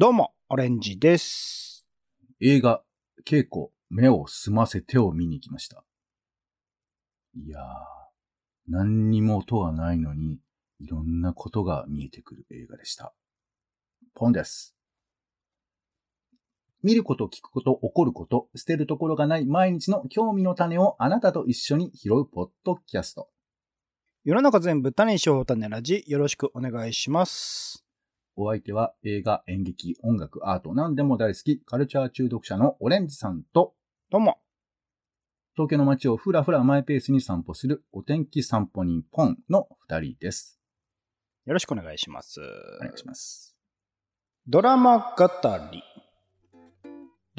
どうも、オレンジです。映画、稽古、目を澄ませてを見に行きました。いやー、何にも音がないのに、いろんなことが見えてくる映画でした。ポンです。見ること、聞くこと、起こること、捨てるところがない毎日の興味の種をあなたと一緒に拾うポッドキャスト。世の中全部種にしよう種ラジ、よろしくお願いします。お相手は映画、演劇、音楽、アート、何でも大好き、カルチャー中毒者のオレンジさんと、どうも。東京の街をふらふらマイペースに散歩するお天気散歩人ポンの二人です。よろしくお願いします。お願いします。ドラマ語り。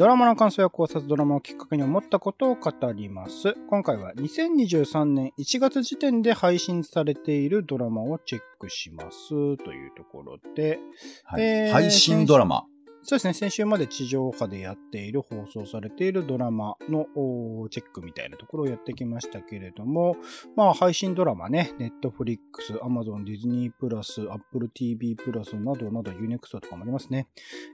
ドラマの感想や考察、ドラマをきっかけに思ったことを語ります。今回は2023年1月時点で配信されているドラマをチェックします。というところで、はいえー配信ドラマ。そうですね、先週まで地上波でやっている、放送されているドラマのチェックみたいなところをやってきましたけれども、まあ配信ドラマね、Netflix、Amazon、ディズニープラス、Apple TV プラスなどなど Unext とかもありますね。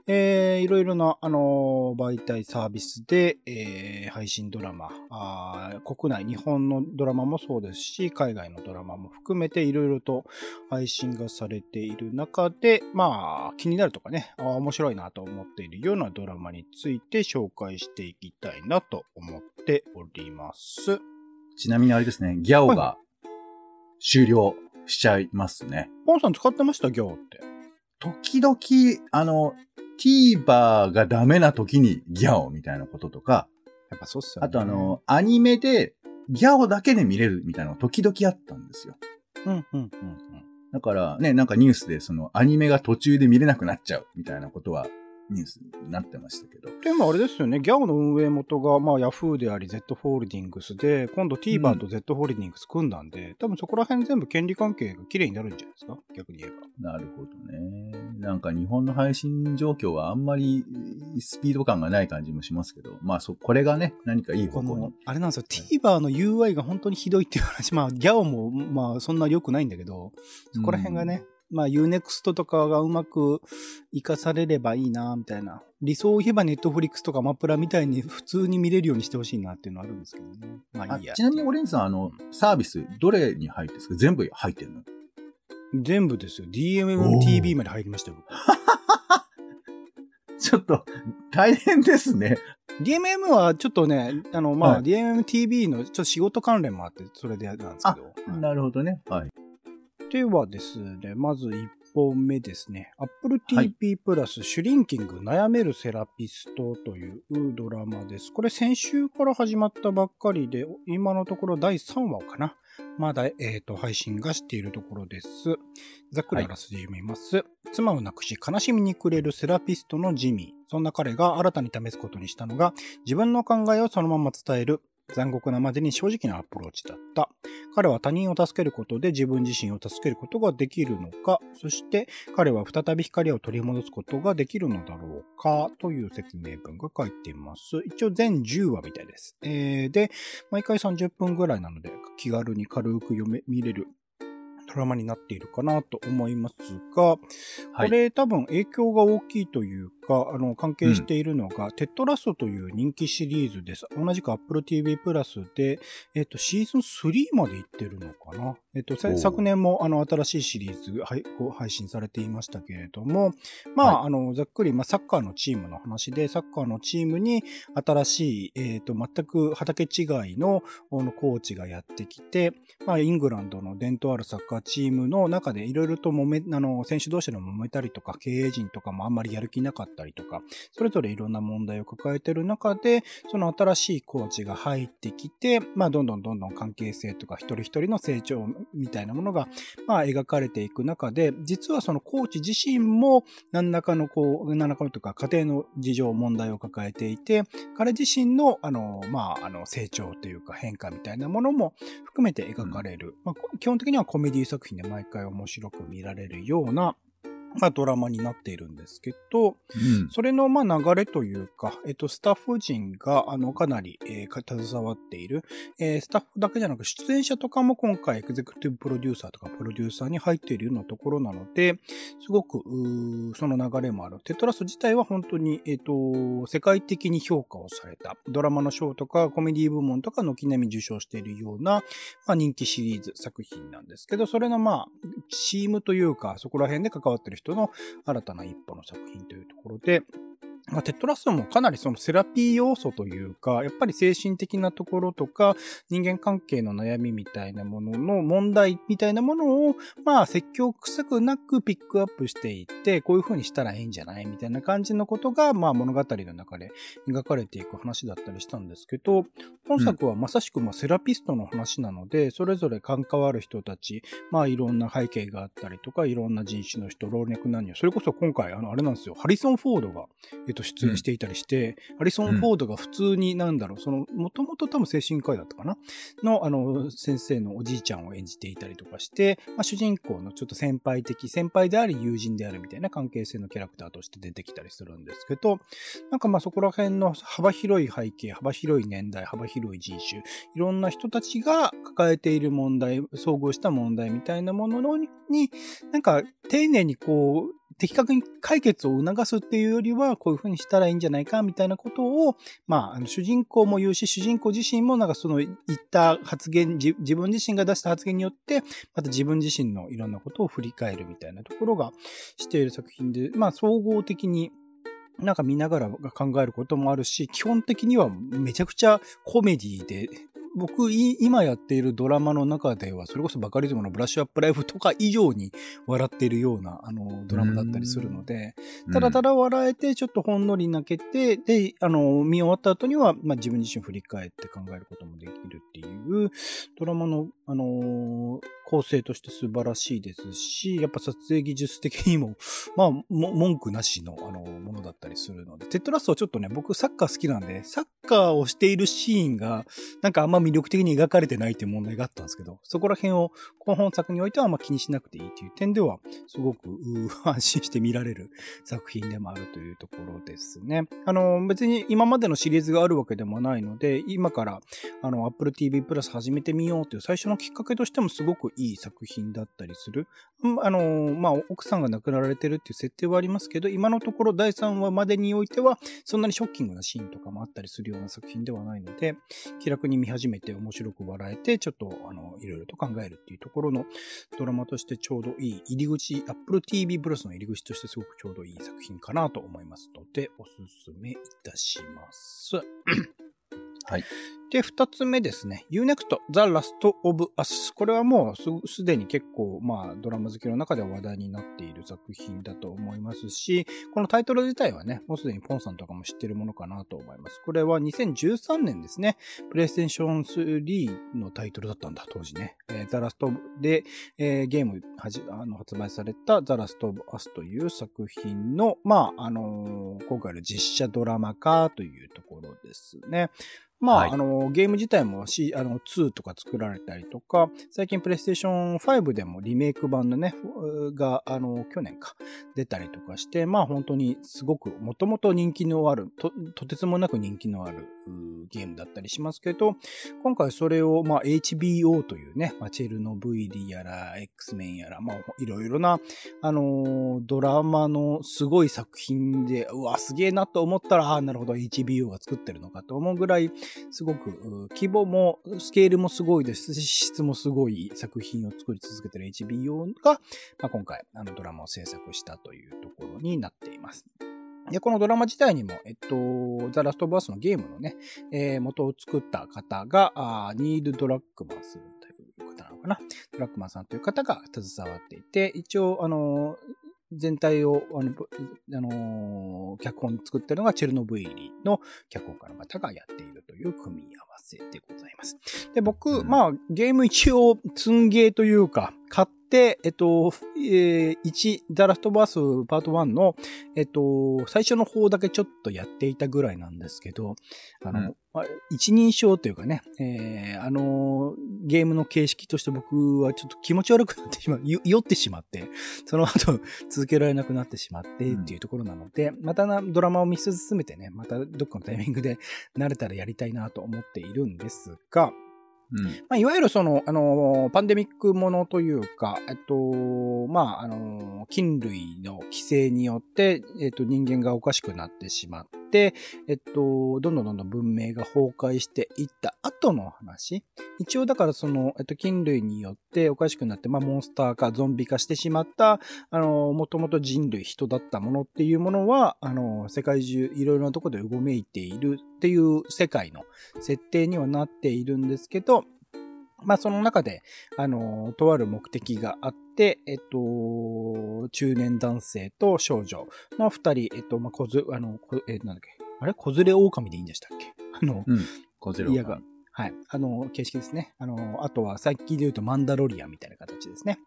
えー、いろいろな、あの媒体サービスで、えー配信ドラマあ、国内、日本のドラマもそうですし、海外のドラマも含めていろいろと配信がされている中で、まあ、気になるとかね、あ面白いなと思っているようなドラマについて紹介していきたいなと思っております。ちなみにあれですね、ギャオが終了しちゃいますね。ポンさん使ってましたギャオって。時々、あの、TVer がダメな時にギャオみたいなこととか、やっぱそうっすよね。あとあの、アニメでギャオだけで見れるみたいなのが時々あったんですよ。うん、うん、うん、うん。だからね、なんかニュースでそのアニメが途中で見れなくなっちゃうみたいなことはニュースになってましたけど。でもあれですよね、ギャオの運営元が、まあ、ヤフーであり、Z ホールディングスで、今度 TVer と Z ホールディングス組んだんで、多分そこら辺全部権利関係が綺麗になるんじゃないですか？逆に言えば。なるほどね。なんか日本の配信状況はあんまりスピード感がない感じもしますけど、まあそ、これがね、何かいい方向に。、あれなんですよ、TVer の UI が本当にひどいっていう話、まあ、ギャオも、まあ、そんな良くないんだけど、そこら辺がね、まあ、Unext とかがうまく活かされればいいな、みたいな。理想を言えば Netflix とかマプラみたいに普通に見れるようにしてほしいなっていうのはあるんですけどね。まああいいや。ちなみにオレンジさん、あの、サービス、どれに入ってるんですか？全部入ってるの？全部ですよ。DMMTV まで入りましたよ。僕 ちょっと、大変ですね。DMM はちょっとね、あの、まあ、はい DMMTV のちょっと仕事関連もあって、それでなんですけど。はいなるほどね。はい。ではですね、まず1本目ですね。Apple はい TV プラスシュリンキング悩めるセラピストというドラマです。これ先週から始まったばっかりで、今のところ第3話かな。まだ、えっ、と、配信がしているところです。ざっくりあらすじ読みます。妻を亡くし悲しみに暮れるセラピストのジミー。そんな彼が新たに試すことにしたのが、自分の考えをそのまま伝える残酷なまでに正直なアプローチだった。彼は他人を助けることで自分自身を助けることができるのか、そして彼は再び光を取り戻すことができるのだろうか、という説明文が書いています。一応全10話みたいです。えー、で、毎回30分ぐらいなので、気軽に軽く読め、見れるドラマになっているかなと思いますが、はい。これ多分影響が大きいというか、あの、関係しているのが、テッドラストという人気シリーズです。同じく Apple TV プラスで、えっ、と、シーズン3まで行ってるのかな？えっ、と、昨年もあの、新しいシリーズ配こう配信されていましたけれども、まあ、はあの、ざっくり、まあ、サッカーのチームの話で、サッカーのチームに新しい、えっ、と、全く畑違いの、あの、コーチがやってきて、まあ、イングランドの伝統あるサッカーチームの中でいろいろと揉め、あの、選手同士の揉めたりとか、経営陣とかもあんまりやる気なかったりとか、それぞれいろんな問題を抱えている中で、その新しいコーチが入ってきて、まあ、どんどんどんどん関係性とか、一人一人の成長みたいなものが、まあ、描かれていく中で、実はそのコーチ自身も、何らかのこう、何らかのとか、家庭の事情、問題を抱えていて、彼自身の、あの、まあ、あの、成長というか変化みたいなものも含めて描かれる。まあ、こ基本的にはコメディ作品で毎回面白く見られるような、まあ、ドラマになっているんですけど、うん。それの、まあ、流れというか、えっと、スタッフ陣が、あの、かなり、えーか携わっている、えースタッフだけじゃなく、出演者とかも今回、エグゼクティブプロデューサーとか、プロデューサーに入っているようなところなので、すごく、その流れもある。テトラス自体は本当に、えっと、世界的に評価をされた。ドラマの賞とか、コメディ部門とか、軒並み受賞しているような、まあ、人気シリーズ作品なんですけど、それの、まあ、チームというか、そこら辺で関わってる人の新たな一歩の作品というところで、まあ、テトラストもかなりそのセラピー要素というか、やっぱり精神的なところとか、人間関係の悩みみたいなものの問題みたいなものを、まあ、説教臭くなくピックアップしていって、こういう風にしたらいいんじゃないみたいな感じのことが、まあ、物語の中で描かれていく話だったりしたんですけど、本作はまさしくまあセラピストの話なので、それぞれ関わる人たち、まあいろんな背景があったりとか、いろんな人種の人、老若男女、それこそ今回、あの、あれなんですよ、ハリソン・フォードが、と、出演していたりして、ハリソン・フォードが普通に、なんだろう、その、もともと多分精神科医だったかな？の、あの、先生のおじいちゃんを演じていたりとかして、まあ主人公のちょっと先輩的、先輩であり友人であるみたいな関係性のキャラクターとして出てきたりするんですけど、なんかまあそこら辺の幅広い背景、幅広い年代、幅広い人種、いろんな人たちが抱えている問題、遭遇した問題みたいなものに、になんか丁寧にこう、的確に解決を促すっていうよりは、こういう風にしたらいいんじゃないかみたいなことを、まあ、あの主人公も言うし、主人公自身もなんかその言った発言、自自分自身が出した発言によって、また自分自身のいろんなことを振り返るみたいなところがしている作品で、まあ、総合的になんか見ながら考えることもあるし、基本的にはめちゃくちゃコメディで、僕、い今やっているドラマの中では、それこそバカリズムのブラッシュアップライフとか以上に笑っているような、あの、ドラマだったりするので、ただただ笑えて、ちょっとほんのり泣けて、で、あの、見終わった後には、まあ、自分自身振り返って考えることもできるっていう、ドラマの、あの構成として素晴らしいですし、やっぱ撮影技術的にも、まあ、も文句なしの、あの、ものだったりするので、テッドラストはちょっとね、僕サッカー好きなんで、サッカーをしているシーンが、なんかあんま魅力的に描かれてないっていう問題があったんですけど、そこら辺を、この本作においてはあんま気にしなくていいという点では、すごく、安心して見られる作品でもあるというところですね。あの、別に今までのシリーズがあるわけでもないので、今から、あの、Apple TV プラス始めてみようという最初のきっかけとしてもすごくいい作品だったりする。あの、まあ、奥さんが亡くなられてるっていう設定はありますけど、今のところ第3話までにおいては、そんなにショッキングなシーンとかもあったりするような作品ではないので、気楽に見始めめて面白く笑えて、ちょっと、あの、いろいろと考えるっていうところのドラマとしてちょうどいい入り口、Apple TV プラスの入り口としてすごくちょうどいい作品かなと思いますので、おすすめいたします。はい。で、二つ目ですね。Unext The Last of Us。これはもうすすでに結構、まあ、ドラマ好きの中では話題になっている作品だと思いますし、このタイトル自体はね、もうすでにポンさんとかも知ってるものかなと思います。これは2013年ですね。プレイステーション3のタイトルだったんだ、当時ね。えー、The Last of で、えーゲームはじあの発売された The Last of Us という作品の、まあ、あのー今回の実写ドラマ化というところですね。まあ、はい。あの、ゲーム自体もし、あの、2とか作られたりとか、最近プレイステーション5でもリメイク版のね、ふが、あの、去年か、出たりとかして、まあ本当にすごく、もともと人気のある、と、とてつもなく人気のあるゲームだったりしますけど、今回それを、まあ HBO というね、まあチェルノブイリやら、X メンやら、まあいろいろな、あのードラマのすごい作品で、うわ、すげえなと思ったら、ああ、なるほど、HBO が作ってるのかと思うぐらい、すごく、規模も、スケールもすごいですし、質もすごい作品を作り続けてる HBO が、まあ、今回、あのドラマを制作したというところになっています。で、このドラマ自体にも、えっと、ザ・ラストバースのゲームのね、えー元を作った方が、あニール・ドラッグマンさんという方なのかな？ドラッグマンさんという方が携わっていて、一応、あの、全体を、あの、あのー脚本作ってるのがチェルノブイリの脚本家の方がやっているという組み合わせでございます。で、僕、うんまあ、ゲーム一応、積んゲーというか、えっと、えー1、ザラストバースパート1の、えっと、最初の方だけちょっとやっていたぐらいなんですけど、あの、うん。あ一人称というかね、えーあの、ゲームの形式として僕はちょっと気持ち悪くなってしまう、よ酔ってしまって、その後続けられなくなってしまってっていうところなので、またなドラマを見進めてね、またどっかのタイミングで慣れたらやりたいなと思っているんですが、うん。まあ、いわゆるその、あのーパンデミックものというか、えっと、まあ、あのー菌類の規制によって、えっと、人間がおかしくなってしまっ、えっと、どんどんどんどん文明が崩壊していった後の話。一応だからその、えっと、菌類によっておかしくなって、まあ、モンスターかゾンビ化してしまった、あの、もともと人類、人だったものっていうものは、あの世界中いろいろなところでうごめいているっていう世界の設定にはなっているんですけど、まあその中で、あの、とある目的があって、えっと、中年男性と少女の二人、えっと、まあ、こず、あの、こえ、なんだっけ、あれ？子連れ狼でいいんでしたっけ？あの、うん。小ゼロ。いやがはい。あの、形式ですね。あの、あとは、さっきで言うとマンダロリアンみたいな形ですね。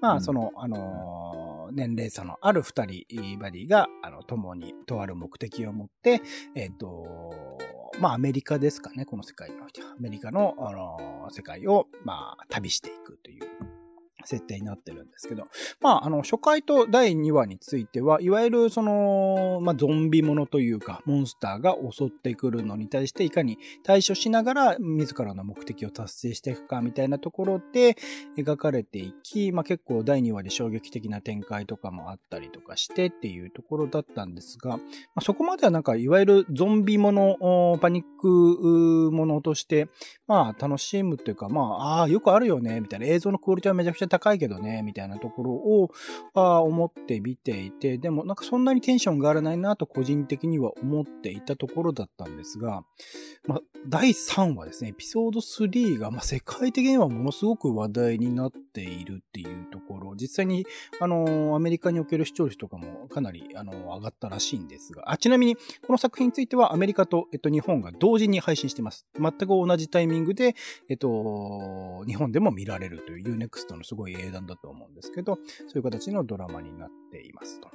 まあ、うんその、あの、年齢差のある二人、バディが、あの、共に、とある目的を持って、えっ、と、まあ、アメリカですかね、この世界においては。アメリカの、あの、世界を、まあ、旅していくという。設定になってるんですけど。まあ、あの、初回と第2話については、いわゆるその、まあ、ゾンビものというか、モンスターが襲ってくるのに対して、いかに対処しながら、自らの目的を達成していくか、みたいなところで描かれていき、まあ、結構第2話で衝撃的な展開とかもあったりとかしてっていうところだったんですが、まあ、そこまではなんか、いわゆるゾンビもの、パニックものとして、まあ、楽しむっていうか、まあ、ああ、よくあるよね、みたいな映像のクオリティはめちゃくちゃ高いけどね、みたいなところを、あ思って見ていて、でもなんかそんなにテンションが上がらないなと個人的には思っていたところだったんですが、まあ、第3話ですね、エピソード3が、まあ、世界的にはものすごく話題になっているっていうところ、実際に、あの、アメリカにおける視聴率とかもかなり、あの、上がったらしいんですが、あ、ちなみに、この作品についてはアメリカと、えっと、日本が同時に配信してます。全く同じタイミングで、えっと、日本でも見られるという UNEXT のすごい英断だと思うんですけど、そういう形のドラマになっていますと。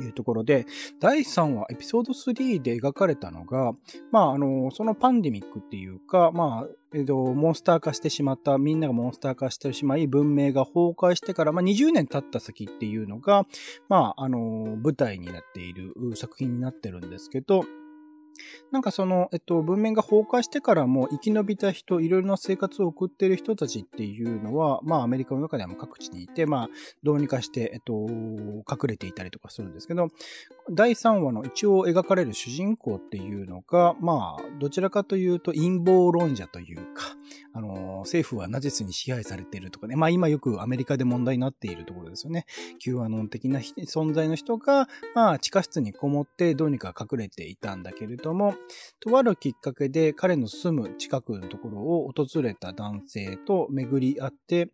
いうところで、第3話、エピソード3で描かれたのが、まあ、あの、そのパンデミックっていうか、まあ、えっと、モンスター化してしまった、みんながモンスター化してしまい、文明が崩壊してから、まあ、20年経った先っていうのが、まあ、あの、舞台になっている作品になってるんですけど、なんかその、えっと、文明が崩壊してからも生き延びた人、いろいろな生活を送っている人たちっていうのは、まあアメリカの中では各地にいて、まあどうにかして、えっと、隠れていたりとかするんですけど、第3話の一応描かれる主人公っていうのが、まあ、どちらかというと陰謀論者というか、あの、政府はナチスに支配されているとかね、まあ今よくアメリカで問題になっているところですよね。Q アノン的な存在の人が、まあ地下室にこもってどうにか隠れていたんだけれどども、とあるきっかけで彼の住む近くのところを訪れた男性と巡り合って、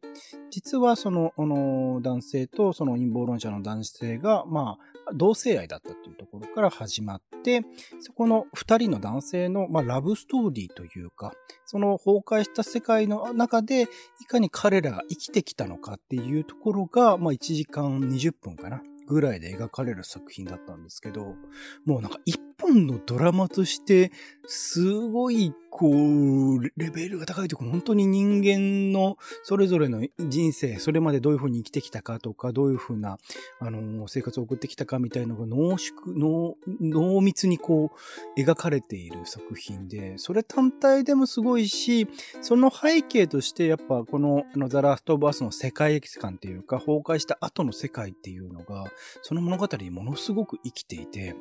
実はその、の、男性とその陰謀論者の男性が、まあ、同性愛だったというところから始まって、そこの二人の男性の、まあ、ラブストーリーというか、その崩壊した世界の中で、いかに彼らが生きてきたのかっていうところが、まあ、1時間20分かな。ぐらいで描かれる作品だったんですけど、もうなんか一本のドラマとして、すごい、こう、レベルが高いというか、本当に人間のそれぞれの人生、それまでどういうふうに生きてきたかとか、どういうふうな、あの、生活を送ってきたかみたいなのが濃縮、濃、濃密にこう、描かれている作品で、それ単体でもすごいし、その背景として、やっぱこの、あの、ザ・ラスト・バースの世界観っていうか、崩壊した後の世界っていうのが、その物語にものすごく生きていて、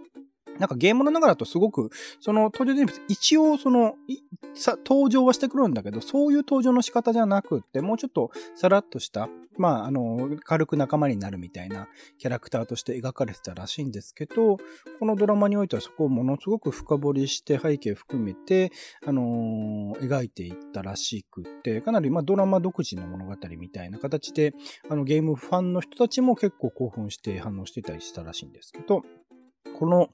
なんかゲームの中だとすごく、その登場人物、一応その、さ、登場はしてくるんだけど、そういう登場の仕方じゃなくって、もうちょっとさらっとした、まあ、あの、軽く仲間になるみたいなキャラクターとして描かれてたらしいんですけど、このドラマにおいてはそこをものすごく深掘りして背景含めて、あのー、描いていったらしくって、かなりまあドラマ独自の物語みたいな形で、あのゲームファンの人たちも結構興奮して反応してたりしたらしいんですけど、この、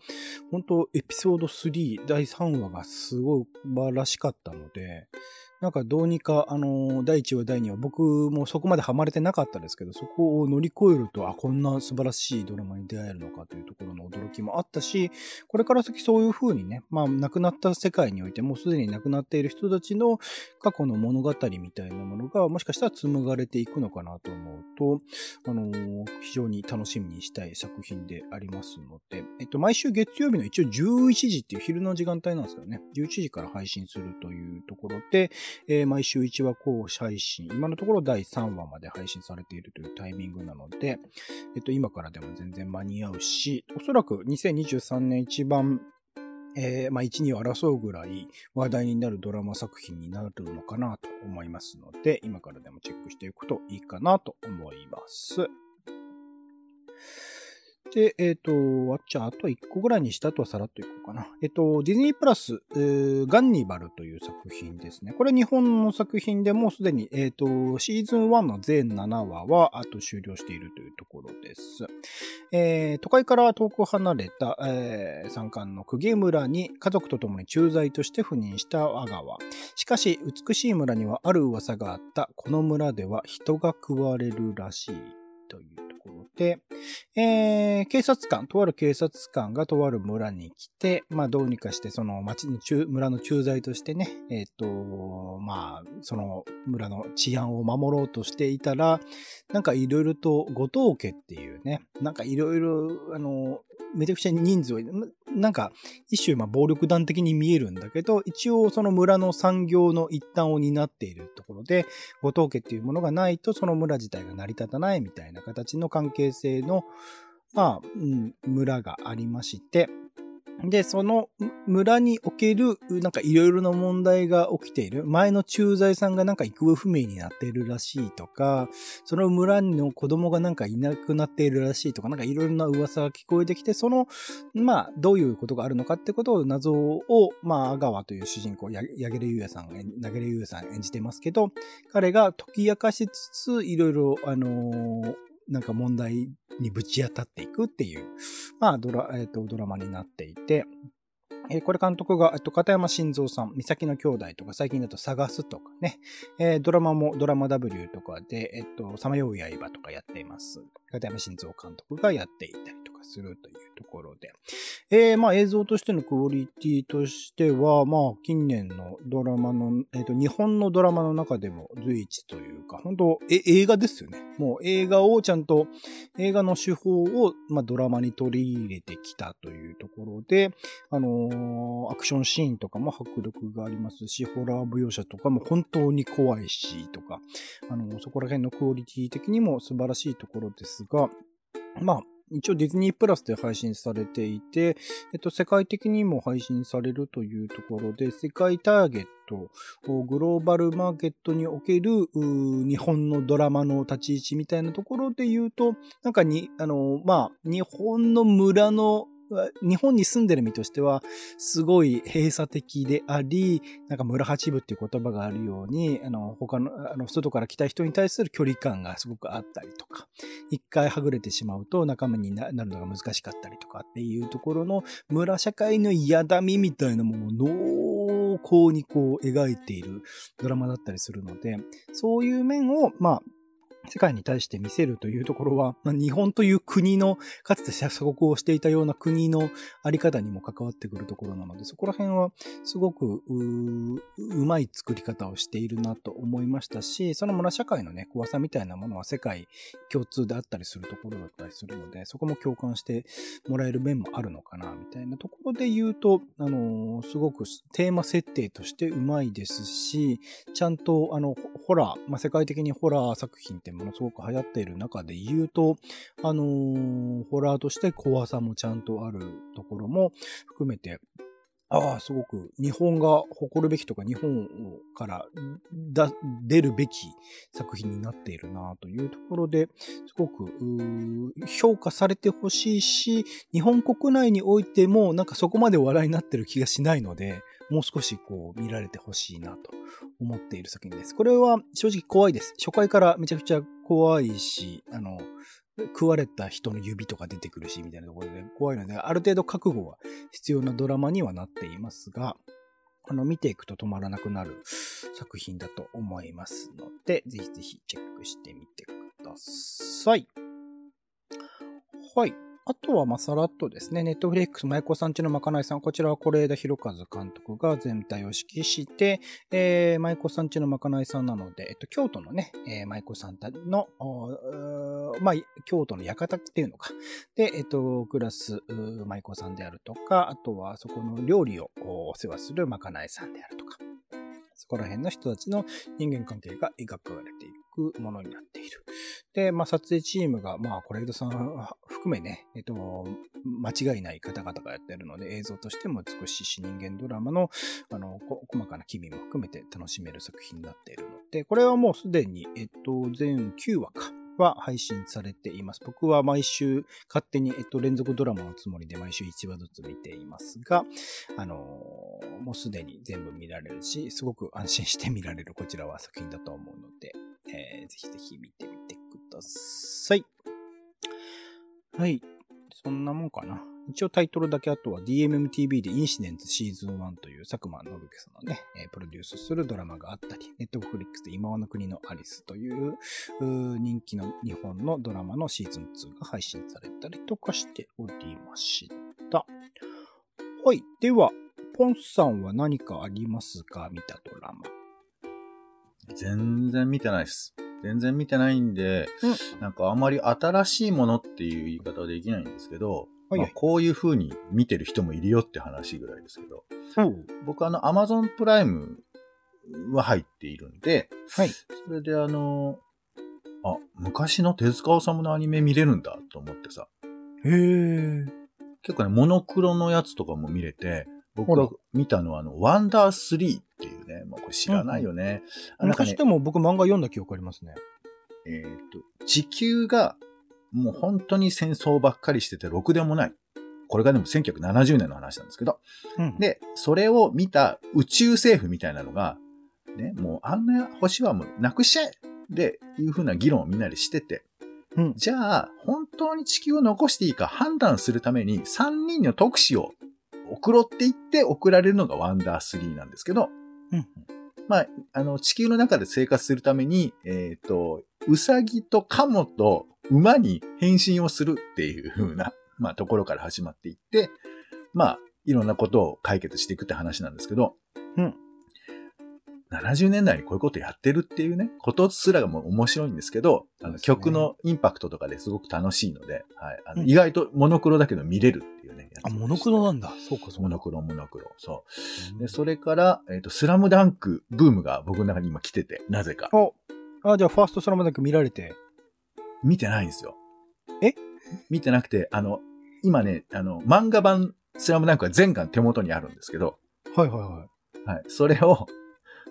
本当エピソード3第3話がすごい素晴らしかったので、なんかどうにか、あの、第1話、第2話、僕もそこまでハマれてなかったですけど、そこを乗り越えると、あ、こんな素晴らしいドラマに出会えるのかというところの驚きもあったし、これから先そういう風にね、まあ、亡くなった世界において、もうすでに亡くなっている人たちの過去の物語みたいなものが、もしかしたら紡がれていくのかなと思うと、あの非常に楽しみにしたい作品でありますので、えっと、毎週月曜日の一応11時っていう昼の時間帯なんですよね。11時から配信するというところで、えー、毎週1話講配信、今のところ第3話まで配信されているというタイミングなので、えっと、今からでも全然間に合うし、おそらく2023年一番えー、まあ、1、2を争うぐらい話題になるドラマ作品になるのかなと思いますので、今からでもチェックしていくといいかなと思います。で、えっ、ー、と、あっちゃあと1個ぐらいにしたとはさらっといこうかな。えっ、ー、と、ディズニープラス、ガンニバルという作品ですね。これ日本の作品でもうすでに、えっ、と、シーズン1の全7話は、あと終了しているというところです。え都会から遠く離れた、え山間の公家村に家族と共に駐在として赴任した阿川。しかし、美しい村にはある噂があった。この村では人が食われるらしい。というところで、えー、警察官、とある警察官がとある村に来て、まあどうにかしてその町の中、村の駐在としてね、えっ、ー、と、まあ、その村の治安を守ろうとしていたら、なんかいろいろと後藤家っていうね、なんかいろいろ、あの、めちゃくちゃ人数を、なんか、一種、まあ、暴力団的に見えるんだけど、一応その村の産業の一端を担っているところで、後藤家っていうものがないと、その村自体が成り立たないみたいな形の関係性の、まあ、うん、村がありまして、で、その村における、なんかいろいろな問題が起きている。前の駐在さんがなんか行方不明になっているらしいとか、その村の子供がなんかいなくなっているらしいとか、なんかいろいろな噂が聞こえてきて、その、まあ、どういうことがあるのかってことを謎を、まあ、阿川という主人公、柳楽優弥さん、柳楽優弥さん演じてますけど、彼が解き明かしつつ、いろいろ、あのーなんか問題にぶち当たっていくっていう、まあドラ、えっ、ー、と、ドラマになっていて、えー、これ監督が、えっと、片山晋三さん、三崎の兄弟とか、最近だと探すとかね、えー、ドラマもドラマ W とかで、えっと、さまよう刃とかやっています。片山晋三監督がやっていたりするというところで。えー、まあ映像としてのクオリティとしては、まあ近年のドラマの、えっ、ー、と、日本のドラマの中でも随一というか、本当え、映画ですよね。もう映画をちゃんと、映画の手法を、まあドラマに取り入れてきたというところで、あのー、アクションシーンとかも迫力がありますし、ホラー描写とかも本当に怖いし、とか、あのー、そこら辺のクオリティ的にも素晴らしいところですが、まあ、一応ディズニープラスで配信されていて、えっと、世界的にも配信されるというところで、世界ターゲット、グローバルマーケットにおける日本のドラマの立ち位置みたいなところで言うと、なんかに、あの、まあ、日本の村の日本に住んでる身としては、すごい閉鎖的であり、なんか村八部っていう言葉があるように、あの、他の、あの、外から来た人に対する距離感がすごくあったりとか、一回はぐれてしまうと仲間になるのが難しかったりとかっていうところの村社会の嫌だみみたいなものを濃厚にこう描いているドラマだったりするので、そういう面を、まあ、世界に対して見せるというところは、まあ、日本という国の、かつて鎖国をしていたような国のあり方にも関わってくるところなので、そこら辺はすごくう、うまい作り方をしているなと思いましたし、その村社会のね、怖さみたいなものは世界共通であったりするところだったりするので、そこも共感してもらえる面もあるのかな、みたいなところで言うと、あのー、すごくテーマ設定としてうまいですし、ちゃんと、あの、ホラー、まあ、世界的にホラー作品ってものすごく流行っている中で言うと、あのー、ホラーとして怖さもちゃんとあるところも含めて、ああ、すごく日本が誇るべきとか日本から出るべき作品になっているなというところで、すごく評価されてほしいし、日本国内においてもなんかそこまでお笑いになってる気がしないので、もう少しこう見られてほしいなと思っている作品です。これは正直怖いです。初回からめちゃくちゃ怖いし、あの、食われた人の指とか出てくるし、みたいなところで怖いので、ある程度覚悟は必要なドラマにはなっていますが、あの、見ていくと止まらなくなる作品だと思いますので、ぜひぜひチェックしてみてください。はい。あとは、ま、さらっとですね、ネットフリックス、舞妓さんちのまかないさん、こちらは是枝裕和監督が全体を指揮して、えー、舞妓さんちのまかないさんなので、えっと、京都のね、えー、舞妓さんたちの、まあ、京都の館っていうのか。で、えっと、クラス、舞妓さんであるとか、あとはそこの料理をお世話するまかないさんであるとか。そこら辺の人たちの人間関係が描かれていくものになっている。で、まあ、撮影チームが、まあ、コレイドさん含めね、えっと、間違いない方々がやってるので、映像としても美しいし人間ドラマの、あの、細かな機微も含めて楽しめる作品になっているので、これはもうすでに、えっと、全9話か。は配信されています。僕は毎週勝手に、えっと、連続ドラマのつもりで毎週1話ずつ見ていますが、あのー、もうすでに全部見られるし、すごく安心して見られるこちらは作品だと思うので、えー、ぜひぜひ見てみてください。はい。そんなもんかな。一応タイトルだけあとは DMMTV でインシデンツシーズン1という佐久間信樹さんのね、プロデュースするドラマがあったり、ネットフリックスで今の国のアリスという人気の日本のドラマのシーズン2が配信されたりとかしておりました。はい。では、ポンさんは何かありますか？見たドラマ。全然見てないです。全然見てないんで、うん、なんかあまり新しいものっていう言い方はできないんですけど、はいまあ、こういう風に見てる人もいるよって話ぐらいですけど、うん、僕あの、アマゾンプライムは入っているんで、はい。それであの、あ、昔の手塚治虫のアニメ見れるんだと思ってさ。へえ。結構ね、モノクロのやつとかも見れて、僕が見たのはあの、ワンダー3っていうね、まあこれ知らないよね。うん、昔ね、でも僕漫画読んだ記憶ありますね。えっ、と、地球がもう本当に戦争ばっかりしててろくでもない。これがでも1970年の話なんですけど。うん、で、それを見た宇宙政府みたいなのが、ね、もうあんな星はもうなくしちゃえで、いうふうな議論をみんなでしてて。うん、じゃあ、本当に地球を残していいか判断するために3人の特使を送ろっていって送られるのがワンダー3なんですけど、うん、まあ、あの、地球の中で生活するために、えっ、ー、と、うさぎとカモと馬に変身をするっていう風な、まあ、ところから始まっていって、まあ、いろんなことを解決していくって話なんですけど、うん。70年代にこういうことやってるっていうね、ことすらがもう面白いんですけど、あの、曲のインパクトとかですごく楽しいので、はい。あの、うん、意外とモノクロだけど見れるっていうね。あ、モノクロなんだ。そうか、そうモノクロ、モノクロ。そう。で、それから、えっ、ー、と、スラムダンクブームが僕の中に今来てて、なぜか。おあ、じゃあ、ファーストスラムダンク見られて。見てないんですよ。え？見てなくて、あの、今ね、あの、漫画版スラムダンクは全巻手元にあるんですけど。はいはいはい。はい。それを、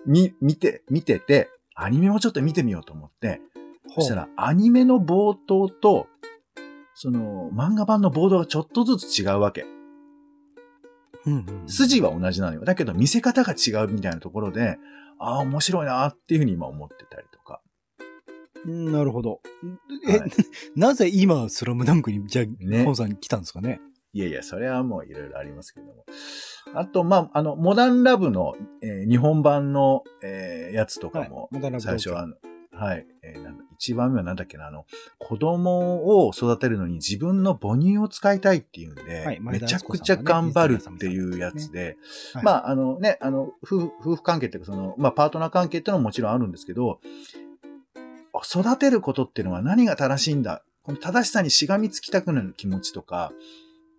み、見て、見てて、アニメもちょっと見てみようと思って、そしたら、アニメの冒頭と、その、漫画版のボードがちょっとずつ違うわけ。うんうん、筋は同じなのよ。だけど見せ方が違うみたいなところで、ああ、面白いなっていうふうに今思ってたりとか。なるほど。え、はい、なぜ今、スラムダンクに、じゃあ、ね、本さんに来たんですかね？いやいや、それはもういろいろありますけども。あと、まあ、あの、モダンラブの、えー、日本版の、えー、やつとかも、はい、最初は、はい、えー、なんだ一番目はなんだっけな、あの、子供を育てるのに自分の母乳を使いたいっていうんで、はい、めちゃくちゃ頑張るっていうやつで、ね。はい、まあ、あのね、あの、夫婦関係っていうか、その、まあ、パートナー関係っていうのももちろんあるんですけど、育てることっていうのは何が正しいんだこの正しさにしがみつきたくなる気持ちとか、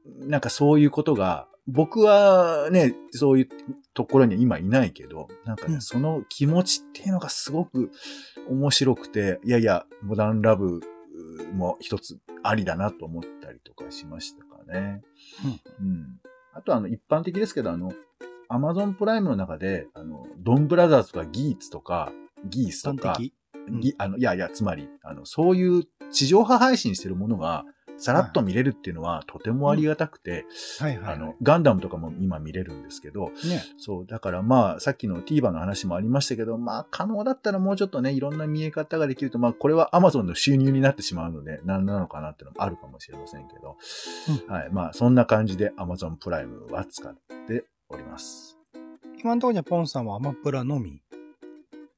なんかそういうことが、僕はね、そういうところに今いないけど、なんかね、うん、その気持ちっていうのがすごく面白くて、いやいや、モダンラブも一つありだなと思ったりとかしましたかね。うん。うん、あとあの、一般的ですけど、あの、アマゾンプライムの中で、あの、ドンブラザーズとかギーツとか、ギースとか、うん、あの、いやいや、つまり、あの、そういう地上波配信してるものが、さらっと見れるっていうのはとてもありがたくて。あの、ガンダムとかも今見れるんですけど、ね。そう、だからまあ、さっきの TVer の話もありましたけど、まあ、可能だったらもうちょっとね、いろんな見え方ができると、まあ、これは Amazon の収入になってしまうので、何なのかなっていうのもあるかもしれませんけど、はい。まあ、そんな感じで Amazon プライムは使っております。今のところにはポンさんはアマプラのみ。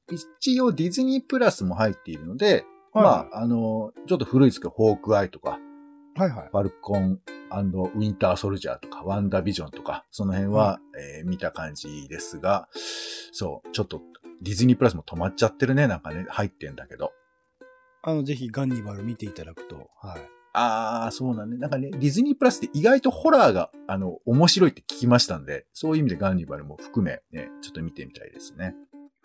一応ディズニープラスも入っているので、はいまあ、あの、ちょっと古いですけど、ホークアイとか、はいはい。ファルコンウィンターソルジャーとか、ワンダービジョンとか、その辺は、えー見た感じですが、そう、ちょっとディズニープラスも止まっちゃってるね、なんかね、入ってんだけど。あの、ぜひガンニバル見ていただくと、はい。あー、そうなんね。なんかね、ディズニープラスって意外とホラーが、あの、面白いって聞きましたんで、そういう意味でガンニバルも含め、ね、ちょっと見てみたいですね。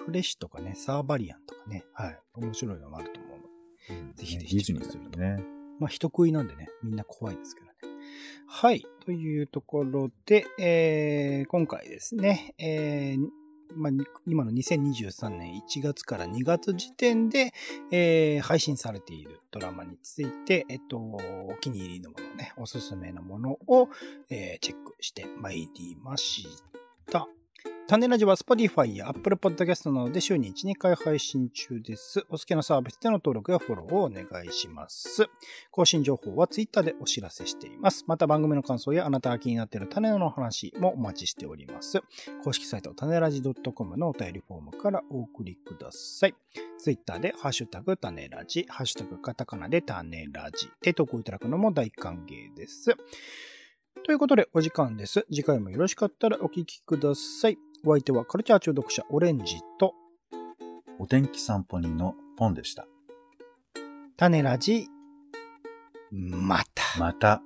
フレッシュとかね、サーバリアンとかね、はい。面白いのもあると思うので。ぜひぜひディズニーだよね。まあ、人食いなんでね、みんな怖いですけどね。はい。というところで、えー、今回ですね、えー、まあ、今の2023年1月から2月時点で、えー配信されているドラマについて、えっと、お気に入りのものね、おすすめのものを、えーチェックしてまいりました。種ラジは Spotify や Apple Podcast などで週に1、2回配信中です。お好きなサービスでの登録やフォローをお願いします。更新情報は Twitter でお知らせしています。また番組の感想やあなたが気になっている種の話もお待ちしております。公式サイト種ラジ .com のお便りフォームからお送りください。Twitter でハッシュタグ種ラジ、ハッシュタグカタカナで種ラジで投稿いただくのも大歓迎です。ということでお時間です。次回もよろしかったらお聞きください。お相手はカルチャー中毒者オレンジとお天気散歩人のポンでした。種ラジ、また。また。